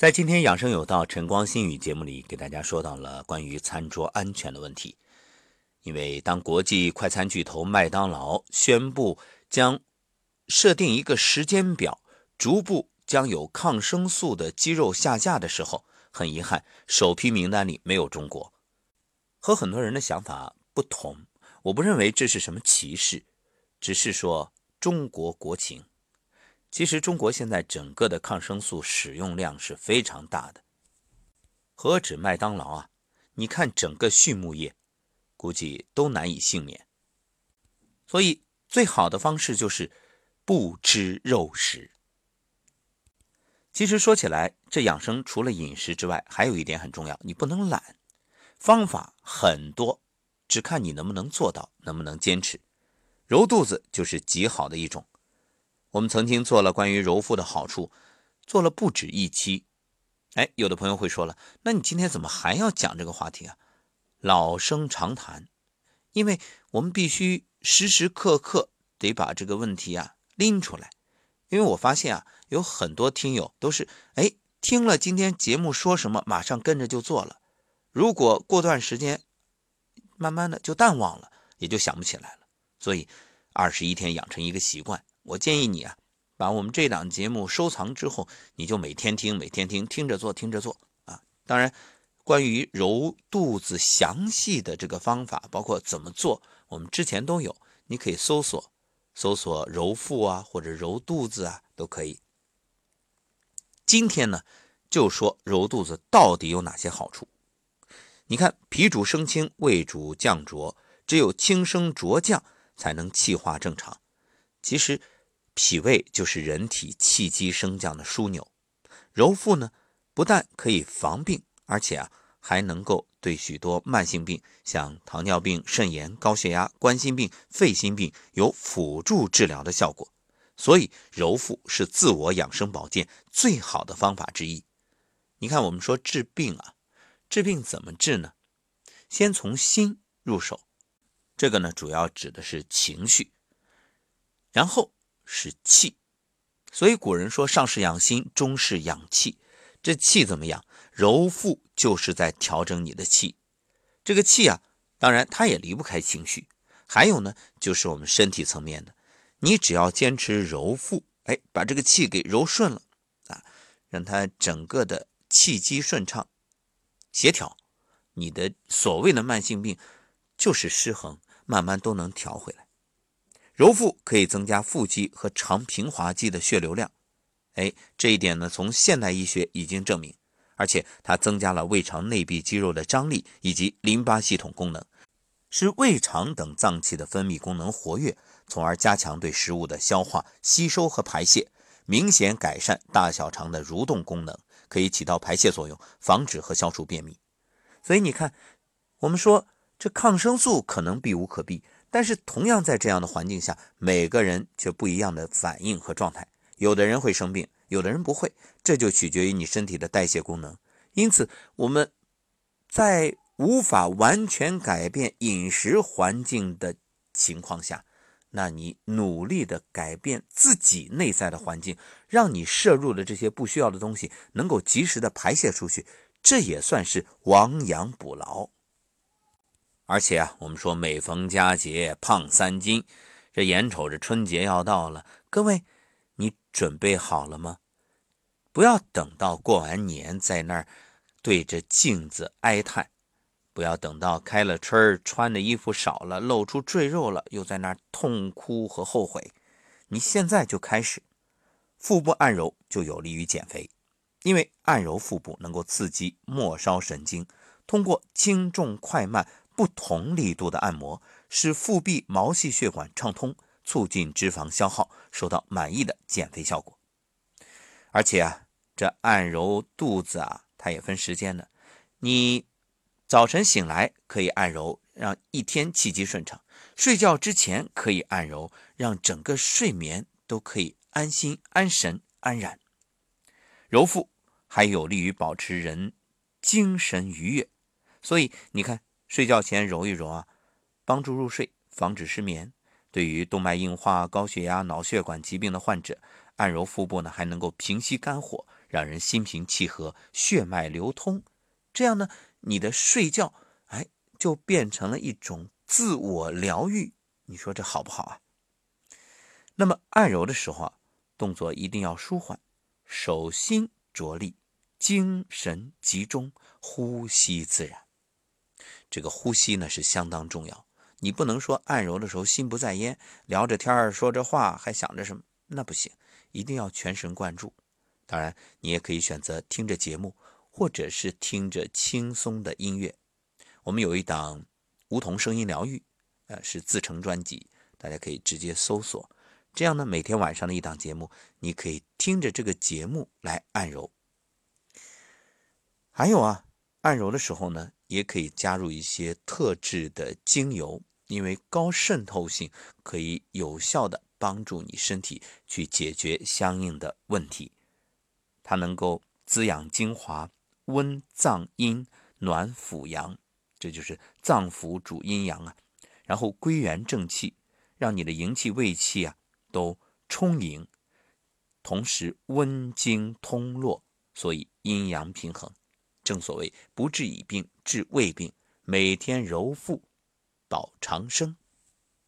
在今天养生有道晨光心语节目里，给大家说到了关于餐桌安全的问题。因为当国际快餐巨头麦当劳宣布将设定一个时间表，逐步将有抗生素的鸡肉下架的时候，很遗憾，首批名单里没有中国。和很多人的想法不同，我不认为这是什么歧视，只是说中国国情。其实中国现在整个的抗生素使用量是非常大的，何止麦当劳啊？你看整个畜牧业。估计都难以幸免，所以最好的方式就是不吃肉食。其实说起来，这养生除了饮食之外，还有一点很重要，你不能懒。方法很多，只看你能不能做到，能不能坚持。揉肚子就是极好的一种。我们曾经做了关于揉腹的好处，做了不止一期。哎，有的朋友会说了，那你今天怎么还要讲这个话题啊？老生常谈，因为我们必须时时刻刻得把这个问题啊拎出来。因为我发现啊，有很多听友都是哎听了今天节目说什么，马上跟着就做了。如果过段时间慢慢的就淡忘了，也就想不起来了。所以二十一天养成一个习惯，我建议你啊，把我们这档节目收藏之后，你就每天听，每天听，听着做，听着做啊。当然。关于揉肚子详细的这个方法，包括怎么做，我们之前都有，你可以搜索搜索揉腹啊，或者揉肚子啊，都可以。今天呢，就说揉肚子到底有哪些好处？你看，脾主升清，胃主降浊，只有清升浊降，才能气化正常。其实，脾胃就是人体气机升降的枢纽。揉腹呢，不但可以防病。而且啊，还能够对许多慢性病，像糖尿病、肾炎、高血压、冠心病、肺心病有辅助治疗的效果。所以揉腹是自我养生保健最好的方法之一。你看，我们说治病啊，治病怎么治呢？先从心入手，这个呢主要指的是情绪，然后是气。所以古人说上是养心，中是养气。这气怎么养？揉腹就是在调整你的气。这个气啊，当然它也离不开情绪。还有呢，就是我们身体层面的，你只要坚持揉腹，哎，把这个气给揉顺了啊，让它整个的气机顺畅、协调，你的所谓的慢性病就是失衡，慢慢都能调回来。揉腹可以增加腹肌和肠平滑肌的血流量。哎，这一点呢，从现代医学已经证明，而且它增加了胃肠内壁肌肉的张力以及淋巴系统功能，使胃肠等脏器的分泌功能活跃，从而加强对食物的消化、吸收和排泄，明显改善大小肠的蠕动功能，可以起到排泄作用，防止和消除便秘。所以你看，我们说这抗生素可能避无可避，但是同样在这样的环境下，每个人却不一样的反应和状态。有的人会生病，有的人不会，这就取决于你身体的代谢功能。因此，我们在无法完全改变饮食环境的情况下，那你努力的改变自己内在的环境，让你摄入的这些不需要的东西能够及时的排泄出去，这也算是亡羊补牢。而且啊，我们说每逢佳节胖三斤，这眼瞅着春节要到了，各位。你准备好了吗？不要等到过完年在那儿对着镜子哀叹，不要等到开了春儿穿的衣服少了，露出赘肉了，又在那儿痛哭和后悔。你现在就开始，腹部按揉就有利于减肥，因为按揉腹部能够刺激末梢神经，通过轻重快慢不同力度的按摩，使腹壁毛细血管畅通。促进脂肪消耗，收到满意的减肥效果。而且啊，这按揉肚子啊，它也分时间的。你早晨醒来可以按揉，让一天气机顺畅；睡觉之前可以按揉，让整个睡眠都可以安心、安神、安然。揉腹还有利于保持人精神愉悦，所以你看，睡觉前揉一揉啊，帮助入睡，防止失眠。对于动脉硬化、高血压、脑血管疾病的患者，按揉腹部呢，还能够平息肝火，让人心平气和，血脉流通。这样呢，你的睡觉，哎，就变成了一种自我疗愈。你说这好不好啊？那么按揉的时候啊，动作一定要舒缓，手心着力，精神集中，呼吸自然。这个呼吸呢是相当重要。你不能说按揉的时候心不在焉，聊着天儿说着话还想着什么，那不行，一定要全神贯注。当然，你也可以选择听着节目，或者是听着轻松的音乐。我们有一档梧桐声音疗愈，呃，是自成专辑，大家可以直接搜索。这样呢，每天晚上的一档节目，你可以听着这个节目来按揉。还有啊，按揉的时候呢，也可以加入一些特制的精油。因为高渗透性可以有效的帮助你身体去解决相应的问题，它能够滋养精华，温脏阴，暖腑阳，这就是脏腑主阴阳啊。然后归元正气，让你的营气、胃气啊都充盈，同时温经通络，所以阴阳平衡。正所谓不治已病治未病，每天揉腹。保长生。